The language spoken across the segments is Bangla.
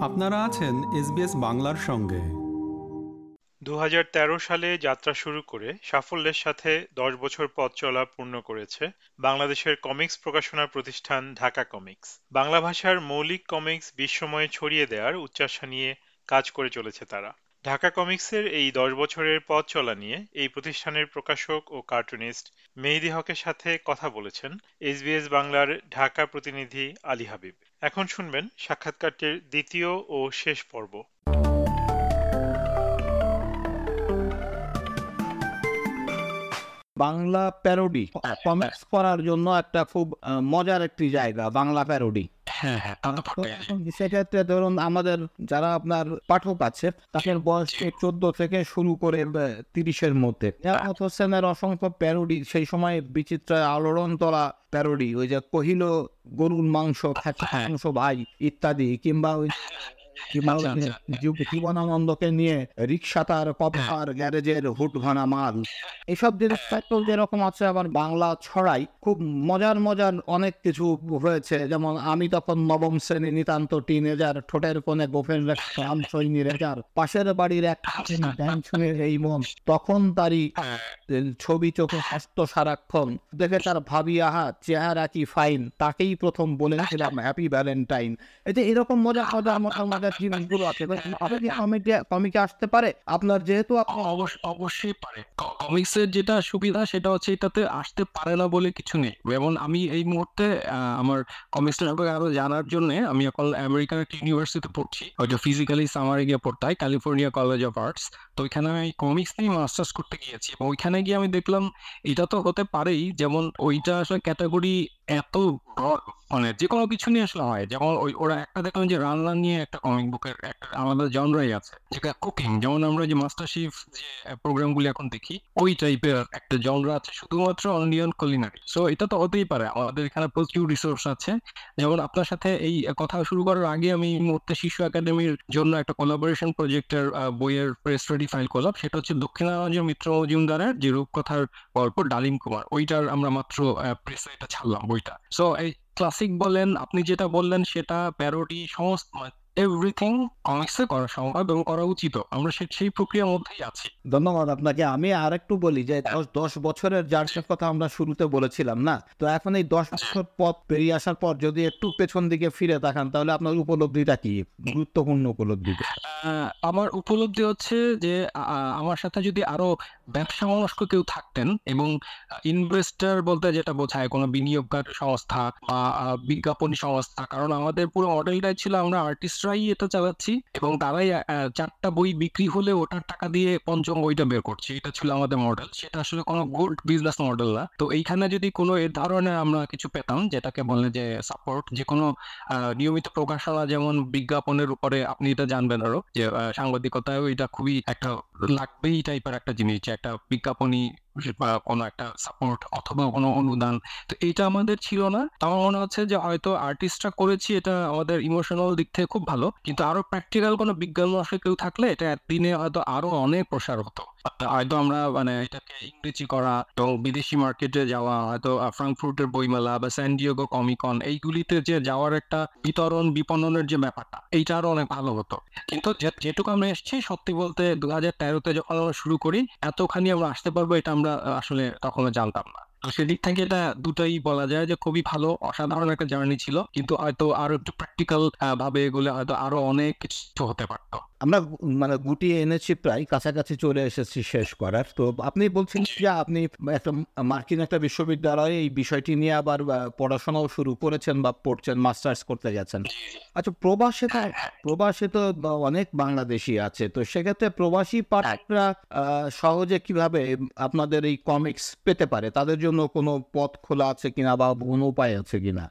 আপনারা আছেন এসবিএস বাংলার সঙ্গে। দু হাজার তেরো সালে যাত্রা শুরু করে সাফল্যের সাথে দশ বছর পথ চলা পূর্ণ করেছে বাংলাদেশের কমিক্স প্রকাশনা প্রতিষ্ঠান ঢাকা কমিক্স। বাংলা ভাষার মৌলিক কমিক্স বিশ্বময়ে ছড়িয়ে দেওয়ার উচ্চাসা নিয়ে কাজ করে চলেছে তারা। ঢাকা কমিক্সের এই দশ বছরের পথ চলা নিয়ে এই প্রতিষ্ঠানের প্রকাশক ও কার্টুনিস্ট মেহেদি হকের সাথে কথা বলেছেন এসবিএস বাংলার ঢাকা প্রতিনিধি আলী হাবিব। এখন শুনবেন সাক্ষাৎকারটির দ্বিতীয় ও শেষ পর্ব। বাংলা প্যারোডি কমিক্স করার জন্য একটা খুব মজার একটি জায়গা বাংলা প্যারোডি হ্যাঁ হ্যাঁ। সেক্ষেত্রে ধরুন আমাদের যারা আপনার পাঠক আছে তাদের বয়স চোদ্দ থেকে শুরু করে তিরিশের মধ্যে। হোসেনের অসংখ্য প্যারোডি সেই সময় বিচিত্র আলোড়ন তোলা প্যারোডি ওই যে কহিল গরুর মাংস হ্যাঁ। মাংস ভাই ইত্যাদি কিংবা ওই আচ্ছা, জীব- জীবনানন্দকে নিয়ে রিক্সা তার গ্যারেজের হুট ভানা মাল। এসব জিনিস যেরকম আছে আবার বাংলা ছড়াই খুব মজার মজার অনেক কিছু হয়েছে যেমন আমি তখন নবম শ্রেণি নিতান্ত টিনেজার ঠোঁটের কোণে গোফেন রাম সৈনী রেজার পাশের বাড়ির এক ড্যান এই মন তখন তারই হ্যাঁ, ছবি চোখে হস্ত সারাক্ষণ। দেখে তার ভাবি আহা চেহারা কি ফাইন তাকেই প্রথম বলেছিলাম হ্যাপি ভ্যালেন্টাইন এই যে এরকম মজা মজা মজা মজার জিনিসগুলো আছে। আপনি কি কমিকে আসতে পারে, আপনার যেহেতু অবশ্যই পারে। কমিক্সের যেটা সুবিধা সেটা হচ্ছে এটাতে আসতে পারে না বলে কিছু নেই। যেমন আমি এই মুহূর্তে আমার কমিক্সের ব্যাপারে আরও জানার জন্য আমি এখন আমেরিকান একটা ইউনিভার্সিটিতে পড়ছি। ওইটা ফিজিক্যালি সামারে গিয়ে পড়তে হয় ক্যালিফোর্নিয়া কলেজ অফ আর্টস তো ওইখানে আমি কমিক্স নিয়ে মাস্টার্স করতে গিয়েছি এবং ওইখানে গিয়ে আমি দেখলাম, এটা তো হতে পারেই। যেমন ওইটা আসলে ক্যাটাগরি এত মানে যে কোনো কিছু নিয়ে আসলে হয়। যেমন ওই ওরা একটা দেখলাম যে রান্না নিয়ে একটা কমিক বুকের একটা আলাদা জনরাই আছে, যেটা কুকিং যেমন আমরা যে মাস্টার শিফ যে প্রোগ্রামগুলি এখন দেখি, ওই টাইপের একটা জনরা আছে শুধুমাত্র অনলিয়ন কুলিনারি সো এটা তো হতেই পারে। আমাদের এখানে প্রচুর রিসোর্স আছে। যেমন আপনার সাথে এই কথা শুরু করার আগে আমি এই মুহূর্তে শিশু একাডেমির জন্য একটা কোলাবোরেশন প্রজেক্টের বইয়ের প্রেস রেডি ফাইল করলাম। সেটা হচ্ছে দক্ষিণারঞ্জন মিত্র মজুমদারের যে রূপকথার গল্প ডালিম কুমার। ওইটার আমরা মাত্র প্রেসে এটা ছাড়লাম বইটা। সো এই ক্লাসিক বলেন আপনি যেটা বললেন সেটা প্যারোডি সমস্ত এভরিথিং কমিক্সে করা সম্ভব এবং করা উচিত। আমরা সেই প্রক্রিয়ার মধ্যেই আছি। ধন্যবাদ আপনাকে। আমি আর একটু বলি যে দশ বছরের জার্সের কথা আমরা শুরুতে বলেছিলাম না তো এখন এই দশ বছর পথ পেরিয়ে আসার পর যদি একটু পেছন দিকে ফিরে তাকান তাহলে আপনার উপলব্ধিটা কি? গুরুত্বপূর্ণ উপলব্ধি আহ, আমার উপলব্ধি হচ্ছে যে আমার সাথে যদি আরও ব্যবসা মনস্ক কেউ থাকতেন এবং ইনভেস্টর বলতে যেটা বোঝায় কোনো বিনিয়োগকার সংস্থা বা বিজ্ঞাপনী সংস্থা। কারণ আমাদের পুরো মডেলটাই ছিল আমরা আর্টিস্টরাই এটা চালাচ্ছি এবং তারাই চারটা বই বিক্রি হলে ওটার টাকা দিয়ে পঞ্চম বইটা বের করছি। এটা ছিল আমাদের মডেল সেটা আসলে কোনো গুড বিজনেস মডেল না। তো এইখানে যদি কোনো এ ধরনের আমরা কিছু পেতাম যেটাকে বলে যে সাপোর্ট যে কোনো নিয়মিত প্রকাশনা যেমন বিজ্ঞাপনের উপরে আপনি এটা জানবেন আরও যে আহ, সাংবাদিকতায়ও এটা খুবই একটা লাগবেই টাইপের একটা জিনিস একটা বিজ্ঞাপনী বা কোনো একটা সাপোর্ট অথবা কোনো অনুদান, তো এটা আমাদের ছিল না। তো আমার মনে হচ্ছে যে হয়তো আর্টিস্টরা করেছি, এটা আমাদের ইমোশনাল দিক থেকে খুব ভালো। কিন্তু আরও প্র্যাকটিক্যাল কোনো বিজ্ঞান আসলে কেউ থাকলে, এটা একদিনে হয়তো আরও অনেক প্রসার হতো। হয়তো আমরা মানে এটাকে ইংরেজি করা এবং বিদেশি মার্কেটে যাওয়া, হয়তো ফ্রাঙ্কফুর্টের বইমেলা বা স্যান্ডিয়াগো কমিকন এইগুলিতে যে যাওয়ার একটা বিতরণ, বিপণনের যে ব্যাপারটা, এইটা আরও অনেক ভালো হতো। কিন্তু যেটুকু আমরা এসেছি, সত্যি বলতে দু হাজার তেরোতে যখন আমরা শুরু করি, এতখানি আমরা আসতে পারব, এটা আমরা আসলে কখনো জানতাম না। সেদিক থেকে এটা দুটাই বলা যায় যে খুবই ভালো, অসাধারণ একটা জার্নি ছিল। কিন্তু হয়তো আরও একটু প্র্যাকটিক্যাল ভাবে এগুলো হয়তো আরও অনেক কিছু হতে পারতো। আমরা মানে গুটিয়ে এনেছি প্রায় কাছাকাছি চলে এসেছি শেষ করার। তো আপনি বলছেন যে আপনি একটা মার্কিন একটা বিশ্ববিদ্যালয়ে এই বিষয়টি নিয়ে আবার পড়াশোনাও শুরু করেছেন বা পড়ছেন মাস্টার্স করতে গেছেন। আচ্ছা প্রবাসে তো প্রবাসে তো অনেক বাংলাদেশি আছে তো সেক্ষেত্রে প্রবাসী পাঠকরা সহজে কীভাবে আপনাদের এই কমিক্স পেতে পারে? তাদের জন্য কোনো পথ খোলা আছে কিনা বা কোনো উপায় আছে কিনা?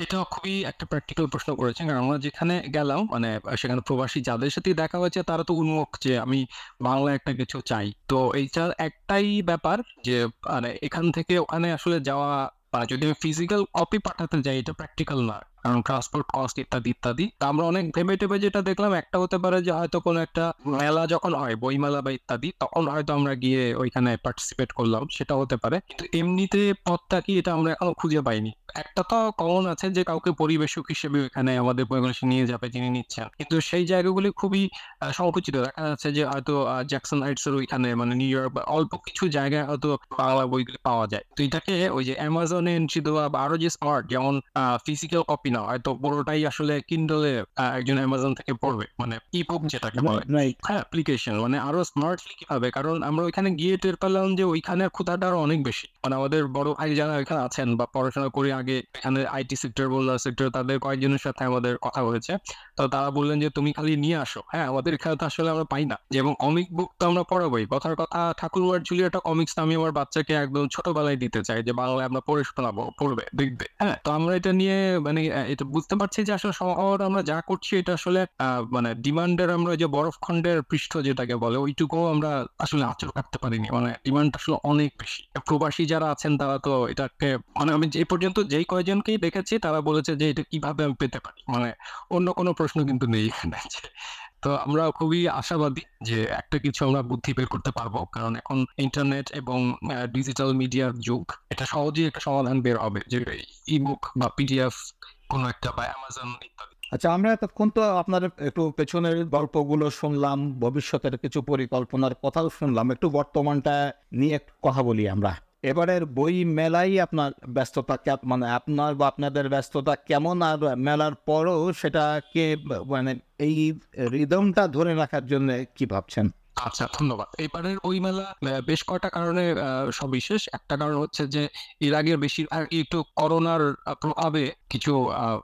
এটা খুবই একটা প্র্যাকটিক্যাল প্রশ্ন করেছেন। কারণ আমরা যেখানে গেলাম মানে সেখানে প্রবাসী যাদের সাথে দেখা হয়েছে, তারা তো উন্মুখ যে আমি বাংলা একটা কিছু চাই। তো এইটা একটাই ব্যাপার যে মানে এখান থেকে ওখানে আসলে যাওয়া মানে যদি আমি ফিজিক্যাল কপি পাঠাতে যাই, এটা প্র্যাকটিক্যাল না। কারণ ট্রান্সপোর্ট কস্ট ইত্যাদি ইত্যাদি। আমরা অনেক ভেবে টেবে যেটা দেখলাম, একটা হতে পারে যে হয়তো কোনো একটা মেলা যখন হয় বই মেলা বা ইত্যাদি, তখন হয়তো আমরা গিয়ে ওইখানে পার্টিসিপেট করলাম সেটা হতে পারে। কিন্তু এমনিতে পথটা কি, এটা আমরা এখনও খুঁজে পাইনি। একটা তো কমন আছে যে কাউকে পরিবেশক হিসেবে এখানে আমাদের পরিবেশে নিয়ে যাবে যিনি নিচ্ছেন। কিন্তু সেই জায়গাগুলি খুবই সংকুচিত। দেখা যাচ্ছে যে হয়তো জ্যাকসন হাইটস এর ওইখানে মানে নিউ ইয়র্ক বা অল্প কিছু জায়গায় হয়তো বাংলা বইগুলি পাওয়া যায়। তো এটাকে ওই যে অ্যামাজনে এন্ট্রি দেওয়া বা আরও যে স্মার্ট যেমন ফিজিক্যাল কপি না হয়তো পুরোটাই আসলে কিন্ডলে একজন অ্যামাজন থেকে পড়বে মানে ই বুক যেটাকে বলে। হ্যাঁ অ্যাপ্লিকেশন মানে আরও স্মার্টলি কীভাবে? কারণ আমরা ওইখানে গিয়ে টের পেলাম যে ওইখানে ক্ষুধাটা আরও অনেক বেশি। মানে আমাদের বড় ভাই যারা আছেন বা পড়াশোনা করে আগে এখানে আইটি সেক্টর বলল সেক্টর তাদের কয়েকজনের সাথে আমাদের কথা হয়েছে। তো তারা বললেন যে তুমি খালি নিয়ে আসো। হ্যাঁ আমাদের এখানে তো আসলে আমরা পাই না। যেমন কমিক বুক তো আমরা পড়াবোই। কথার কথা ঠাকুরমার জুলিয়াটা কমিক্স আমি আমার বাচ্চাকে একদম ছোটবেলায় দিতে চাই যে বাংলায় আমরা পড়ে শোনাবো পড়বে দেখবে। হ্যাঁ তো আমরা এটা নিয়ে মানে এটা বুঝতে পারছি যে আসলে শহর আমরা যা করছি, এটা আসলে মানে ডিমান্ডের আমরা যে বরফ খণ্ডের পৃষ্ঠ যেটাকে বলে, ওইটুকুও আমরা আসলে আচর কাটতে পারিনি। মানে ডিমান্ড আসলে অনেক বেশি। প্রবাসী যারা আছেন, তারা তো এটাকে মানে আমি যে পর্যন্ত যেই কয়জনকেই দেখেছি, তারা বলেছে যে এটা কীভাবে আমি পেতে পারি। মানে অন্য কোনো প্রশ্ন কিন্তু নেই এখানে। তো আমরা খুবই আশাবাদী যে একটা কিছু আমরা বুদ্ধি বের করতে পারব। কারণ এখন ইন্টারনেট এবং ডিজিটাল মিডিয়ার যুগ, এটা সহজেই একটা সমাধান বের হবে। যে ইবুক বা পিডিএফ কোনো একটা বা অ্যামাজন আচ্ছা আমরা এতক্ষণ তো আপনার একটু পেছনের গল্পগুলো শুনলাম, ভবিষ্যতের কিছু পরিকল্পনার কথাও শুনলাম, একটু বর্তমানটা নিয়ে একটু কথা বলি আমরা। এবারের বই মেলাই আপনার ব্যস্ততা মানে আপনার বা আপনাদের ব্যস্ততা কেমন আর মেলার পরও সেটাকে মানে এই রিদমটা ধরে রাখার জন্য কি ভাবছেন? আচ্ছা ধন্যবাদ। এবারের ওই মেলা বেশ কয়টা কারণে সবিশেষ একটা কারণ হচ্ছে যে, এর আগে বেশিরভাগ একটু করোনার প্রভাবে কিছু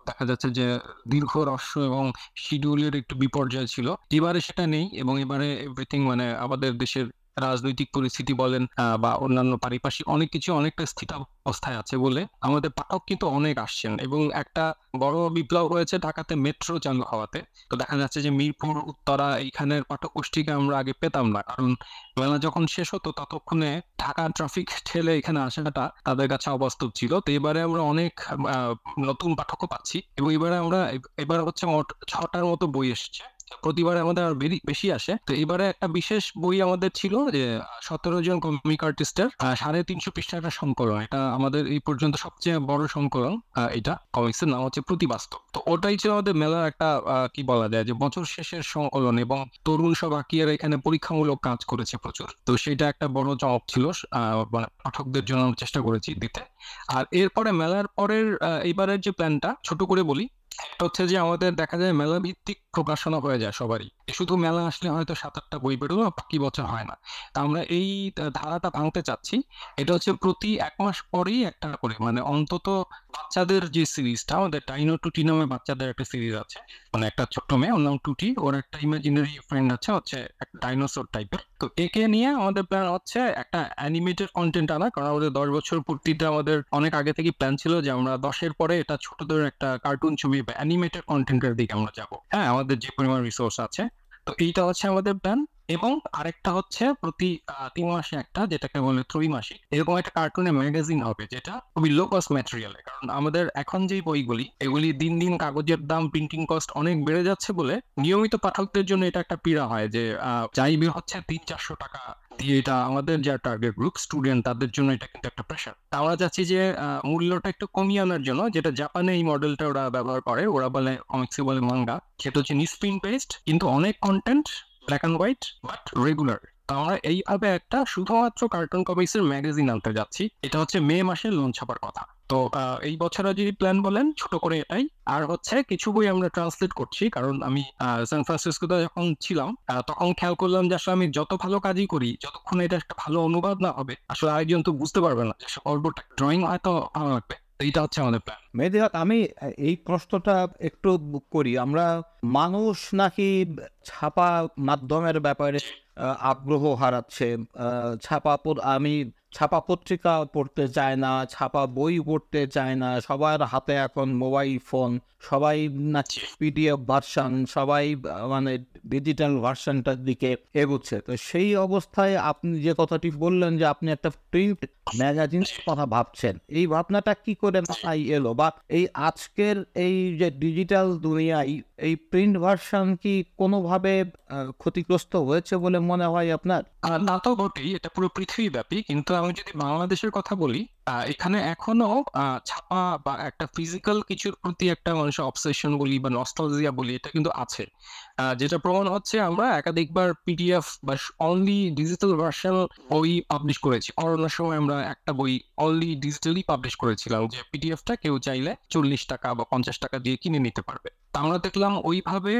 দেখা যাচ্ছে যে, দীর্ঘ রস্য এবং শিডিউলের একটু বিপর্যয় ছিল। এবারে সেটা নেই এবং এবারে এভরিথিং মানে আমাদের দেশের রাজনৈতিক পরিস্থিতি বলেন বা অন্যান্য পারিপার্শ্বিক অনেক কিছু অনেকটা স্থিতাবস্থায় আছে বলে আমাদের পাঠক কিন্তু অনেক আসছেন। এবং একটা বড় বিপ্লব হয়েছে ঢাকাতে মেট্রো চালু হওয়াতে। তো দেখা যাচ্ছে যে মিরপুর, উত্তরা এইখানের পাঠক গোষ্ঠীকে আমরা আগে পেতাম না। কারণ মেলা যখন শেষ হতো ততক্ষণে ঢাকা ট্রাফিক ঠেলে এখানে আসাটা তাদের কাছে অবাস্তব ছিল। তো এবারে আমরা অনেক নতুন পাঠকও পাচ্ছি। এবং এবারে আমরা এবার হচ্ছে ছটার মতো বই এসেছে। প্রতিবারে আমাদের আর বেশি আসে। তো এবারে একটা বিশেষ বই আমাদের ছিল যে, সতেরো জন কমিক আর্টিস্টের সাড়ে তিনশো পৃষ্ঠার একটা সংকলন। এটা আমাদের এই পর্যন্ত সবচেয়ে বড় সংকলন এটা। কমিক্সের নাম হচ্ছে প্রতিবাস্তব। তো ওটাই ছিল আমাদের মেলার একটা কি বলা যায় যে, বছর শেষের সংকলন এবং তরুণ সব আঁকিয়ারা এখানে পরীক্ষামূলক কাজ করেছে প্রচুর। তো সেটা একটা বড় চমক ছিল মানে পাঠকদের জন্য চেষ্টা করেছি দিতে। আর এরপরে মেলার পরের এইবারের যে প্ল্যানটা ছোট করে বলি একটা হচ্ছে যে আমাদের দেখা যায় মেলা ভিত্তিক প্রকাশনা হয়ে যায় সবারই। শুধু মেলা আসলে হয়তো সাত আটটা বই বেরোলো, বাকি বছর হয় না। তা আমরা এই ধারাটা ভাঙতে চাচ্ছি। এটা হচ্ছে প্রতি এক মাস পরেই একটা করে মানে অন্তত বাচ্চাদের যে সিরিজটা আমাদের ডাইনো টুটি নামে বাচ্চাদের একটা সিরিজ আছে। মানে একটা ছোট্ট মেয়ে, ওর নাম টুটি ওর একটা ইমাজিনারি ফ্রেন্ড আছে, হচ্ছে একটা ডাইনোসর টাইপের তো একে নিয়ে আমাদের প্ল্যান হচ্ছে একটা অ্যানিমেটেড কন্টেন্ট আনা, কারণ আমাদের দশ বছর পূর্তিটা আমাদের অনেক আগে থেকে প্ল্যান ছিল যে আমরা দশের পরে এটা ছোটদের একটা কার্টুন ছবি বা অ্যানিমেটেড কন্টেন্টের দিকে আমরা যাব। হ্যাঁ আমাদের যে পরিমাণ রিসোর্স আছে। তো এইটা হচ্ছে আমাদের প্ল্যান এবং আরেকটা হচ্ছে প্রতি তিন মাসে একটা, যেটাকে বলে ত্রৈমাসিক। এরকম একটা কার্টুনের ম্যাগাজিন হবে, যেটা খুবই লো কস্ট ম্যাটেরিয়ালে কারণ আমাদের এখন যেই বইগুলি, এগুলি দিন দিন কাগজের দাম প্রিন্টিং কস্ট অনেক বেড়ে যাচ্ছে বলে নিয়মিত পাঠকদের জন্য এটা একটা পীড়া হয় যে যাই হচ্ছে তিন, চারশো টাকা দিয়ে এটা আমাদের যা টার্গেট গ্রুপ স্টুডেন্ট তাদের জন্য এটা কিন্তু একটা প্রেশার আমরা চাচ্ছি যে মূল্যটা একটু কমিয়ে আনার জন্য, যেটা জাপানে এই মডেলটা ওরা ব্যবহার করে, ওরা বলে কমিক্সে বলে মাঙ্গা সেটা হচ্ছে নিউজপ্রিন্ট বেসড কিন্তু অনেক content black and white but regular আমরা এইভাবে একটা শুধুমাত্র কার্টুন কমিক্সের ম্যাগাজিন আনতে যাচ্ছি। এটা হচ্ছে মে মাসে লঞ্চ হবার কথা। তো এই বছরে যদি প্ল্যান বলেন, ছোট করে এটাই। আর হচ্ছে কিছু বই আমরা ট্রান্সলেট করছি, কারণ আমি সান ফ্রান্সিসকোতে যখন ছিলাম তখন খেয়াল করলাম যে আসলে আমি যত ভালো কাজই করি, যতক্ষণ এটা একটা ভালো অনুবাদ না হবে, আসলে আরেকজন তো বুঝতে পারবে না গল্পটা ড্রয়িং হয়তো ভালো লাগবে। এইটা হচ্ছে আমাদের প্ল্যান মেদিহাত আমি এই প্রশ্নটা একটু করি। আমরা মানুষ নাকি ছাপা মাধ্যমের ব্যাপারে আগ্রহ হারাচ্ছে? ছাপা আমি ছাপা পত্রিকা পড়তে চায় না, ছাপা বই পড়তে চায় না, সবার হাতে এখন মোবাইল ফোন। সবাই পিডিএফ ভার্সন, সবাই মানে ডিজিটাল ভার্সনটার দিকে এগুচ্ছে। তো সেই অবস্থায় আপনি যে কথাটি বললেন যে আপনি একটা প্রিন্ট ম্যাগাজিনের কথা ভাবছেন, এই ভাবনাটা কি করে মাথায় এলো? বা এই আজকের এই যে ডিজিটাল দুনিয়ায় এই প্রিন্ট ভার্সন কি কোনোভাবে ক্ষতিগ্রস্ত হয়েছে বলে মনে হয় আপনার? না তো বটেই, এটা পুরো পৃথিবীব্যাপী। কিন্তু আমি যদি বাংলাদেশের কথা বলি এখানে এখনও ছাপা বা একটা ফিজিক্যাল কিছুর প্রতি একটা মানুষের অবসেশন বলি বা নস্টালজিয়া বলি, এটা কিন্তু আছে। যেটা প্রমাণ হচ্ছে আমরা একাধিকবার পিডিএফ বা অনলি ডিজিটাল ভার্সন বই পাবলিশ করেছি। করোনার সময় আমরা একটা বই অনলি ডিজিটালি পাবলিশ করেছিলাম যে পিডিএফটা কেউ চাইলে চল্লিশ টাকা বা পঞ্চাশ টাকা দিয়ে কিনে নিতে পারবে। আমরা দেখলাম ওইভাবে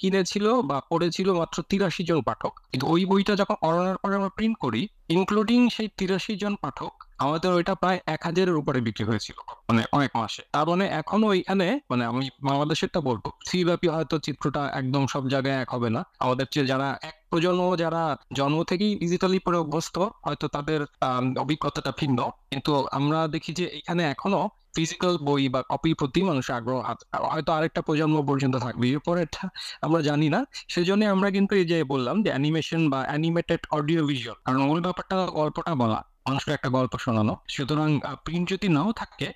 কিনেছিল বা পড়েছিল মাত্র তিরাশি জন পাঠক। কিন্তু ওই বইটা যখন করোনার পরে আমরা প্রিন্ট করি ইনক্লুডিং সেই তিরাশি জন পাঠক আমাদের ওইটা প্রায় এক হাজারের উপরে বিক্রি হয়েছিল মানে অনেক মাসে। তার মানে এখনও ওইখানে মানে আমি বাংলাদেশেরটা বলব পৃথিবীব্যাপী হয়তো চিত্রটা একদম সব জায়গায় এক হবে না। আমাদের চেয়ে যারা, এক প্রজন্ম যারা জন্ম থেকেই ডিজিটালি পরে অভ্যস্ত হয়তো তাদের অভিজ্ঞতাটা ভিন্ন। কিন্তু আমরা দেখি যে এখানে এখনও ফিজিক্যাল বই বা কপির প্রতি মানুষের আগ্রহ হয়তো আরেকটা প্রজন্ম পর্যন্ত থাকবে। এরপরে আমরা জানি না। সেজন্য আমরা কিন্তু এই যে বললাম যে অ্যানিমেশন বা অ্যানিমেটেড অডিও ভিজুয়াল কারণ মূল ব্যাপারটা গল্পটা বলা। মানুষকে একটা গল্প শোনানো। সুতরাং প্রিন্ট যদি নাও থাকে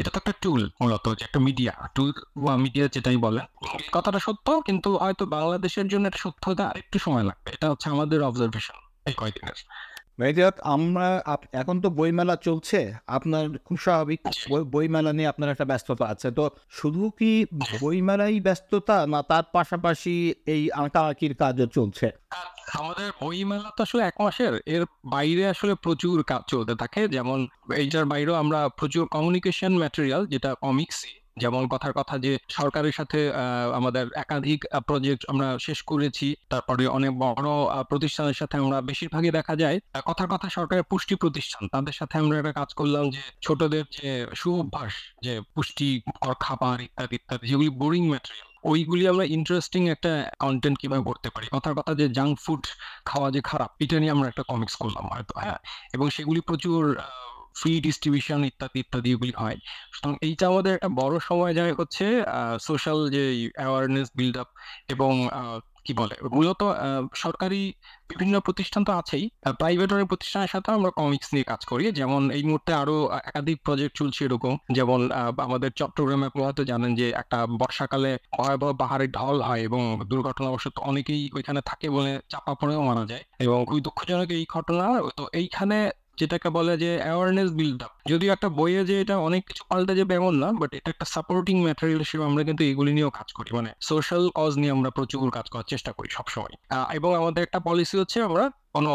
এটা তো একটা টুল মূলত, যে একটা মিডিয়া টুল বা মিডিয়া যেটাই বলে কথাটা সত্য, কিন্তু হয়তো বাংলাদেশের জন্য এটা সত্য হতে আরেকটু সময় লাগবে। এটা হচ্ছে আমাদের অবজারভেশন এই কয়দিনের মেজাত আমরা এখন তো বইমেলা চলছে। আপনার খুব স্বাভাবিক বই- বইমেলা নিয়ে আপনার একটা ব্যস্ততা আছে। তো শুধু কি বইমেলাই ব্যস্ততা না তার পাশাপাশি এই আঁকাআঁকির কাজও চলছে? আমাদের বই মেলা তো আসলে এক মাসের। এর বাইরে আসলে প্রচুর কাজ চলতে থাকে। যেমন এইটার বাইরেও আমরা প্রচুর কমিউনিকেশন ম্যাটেরিয়াল যেটা কমিক্সই যেমন কথার কথা যে সরকারের সাথে আমাদের একাধিক প্রজেক্ট আমরা শেষ করেছি। তারপরে অনেক বড় প্রতিষ্ঠানের সাথে আমরা বেশিরভাগই দেখা যায়। কথার কথা সরকারের পুষ্টি প্রতিষ্ঠান। তাদের সাথে আমরা একটা কাজ করলাম যে ছোটদের যে সুঅভ্যাস, যে পুষ্টিকর খাবার ইত্যাদি ইত্যাদি, যেগুলি বোরিং ম্যাটেরিয়াল ওইগুলি আমরা ইন্টারেস্টিং একটা কন্টেন্ট কীভাবে করতে পারি? কথার কথা যে জাঙ্ক ফুড খাওয়া যে খারাপ, এটা নিয়ে আমরা একটা কমিক্স করলাম হয়তো হ্যাঁ। এবং সেগুলি প্রচুর ফ্রি ডিস্ট্রিবিউশন ইত্যাদি ইত্যাদি এগুলি হয়। সুতরাং এইটা আমাদের একটা বড় সময় যায় হচ্ছে সোশ্যাল যে অ্যাওয়ারনেস বিল্ড আপ এবং কি বলে, মূলত সরকারি বিভিন্ন প্রতিষ্ঠান তো আছেই প্রাইভেট প্রতিষ্ঠানের সাথে আমরা কমিক্স নিয়ে কাজ করি। যেমন এই মুহূর্তে আরও একাধিক প্রজেক্ট চলছে এরকম। যেমন আমাদের চট্টগ্রামে আপনি হয়তো জানেন যে একটা বর্ষাকালে ভয়াবহ পাহাড়ের ঢল হয় এবং দুর্ঘটনাবশত অনেকেই ওইখানে থাকে বলে চাপা পড়েও মারা যায় এবং খুবই দুঃখজনক এই ঘটনা। তো এইখানে যেটাকে বলে যে অ্যাওয়ারনেস বিল্ড আপ যদিও একটা বইয়ে যে এটা অনেক কিছু পাল্টে যাবে এমন না বাট এটা একটা সাপোর্টিং ম্যাটেরিয়াল হিসেবে আমরা কিন্তু এগুলি নিয়েও কাজ করি। মানে সোশ্যাল কজ নিয়ে আমরা প্রচুর কাজ করার চেষ্টা করি সবসময়। এবং আমাদের একটা পলিসি হচ্ছে আমরা কোনো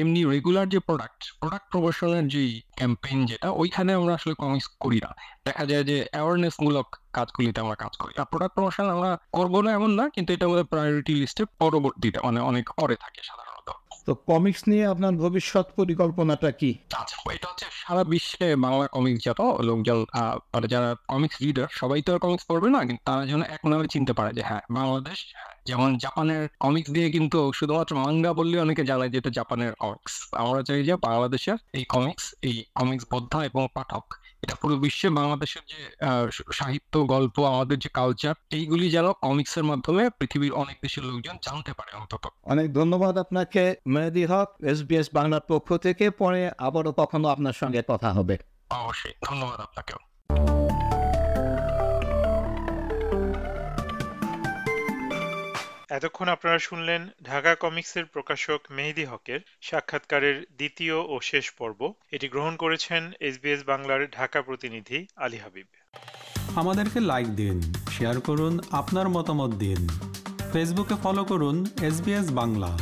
এমনি রেগুলার যে প্রোডাক্ট প্রোডাক্ট প্রমোশনের যে ক্যাম্পেইন যেটা, ওইখানে আমরা আসলে কমিক্স করি না। দেখা যায় যে অ্যাওয়ারনেস মূলক কাজগুলিতে আমরা কাজ করি। আর প্রোডাক্ট প্রমোশন আমরা করব না এমন না, কিন্তু এটা আমাদের প্রায়োরিটি লিস্টে পরবর্তীতে মানে অনেক পরে থাকে সাধারণত। তো কমিক্স নিয়ে আপনার ভবিষ্যৎ পরিকল্পনাটা কি? আচ্ছা সারা বিশ্বে বাংলা কমিক্স যত লোকজন মানে যারা কমিক্স রিডার সবাই তো কমিক্স পড়বে না, কিন্তু তারা যেন এক নামে চিনতে পারে যে হ্যাঁ বাংলাদেশ, যেমন জাপানের কমিক্স দিয়ে কিন্তু শুধুমাত্র মাঙ্গা বললে অনেকে জানায় যে এটা জাপানের কমিক্স আমরা চাই যে বাংলাদেশের এই কমিক্স এই কমিক্স বোদ্ধা এবং পাঠক এটা পুরো বিশ্বে বাংলাদেশের যে সাহিত্য গল্প আমাদের যে কালচার এইগুলি যেন কমিক্সের মাধ্যমে পৃথিবীর অনেক দেশের লোকজন জানতে পারে অন্তত। অনেক ধন্যবাদ আপনাকে মেহেদি হক এসবিএস বাংলার পক্ষ থেকে। পরে আবারও কখনো আপনার সঙ্গে কথা হবে। অবশ্যই ধন্যবাদ আপনাকেও। এতক্ষণ আপনারা শুনলেন ঢাকা কমিক্সের প্রকাশক মেহেদি হকের সাক্ষাৎকারের দ্বিতীয় ও শেষ পর্ব। এটি গ্রহণ করেছেন এসবিএস বাংলার ঢাকা প্রতিনিধি আলী হাবিব। আমাদেরকে লাইক দিন শেয়ার করুন, আপনার মতামত দিন। ফেসবুকে ফলো করুন এস বাংলা।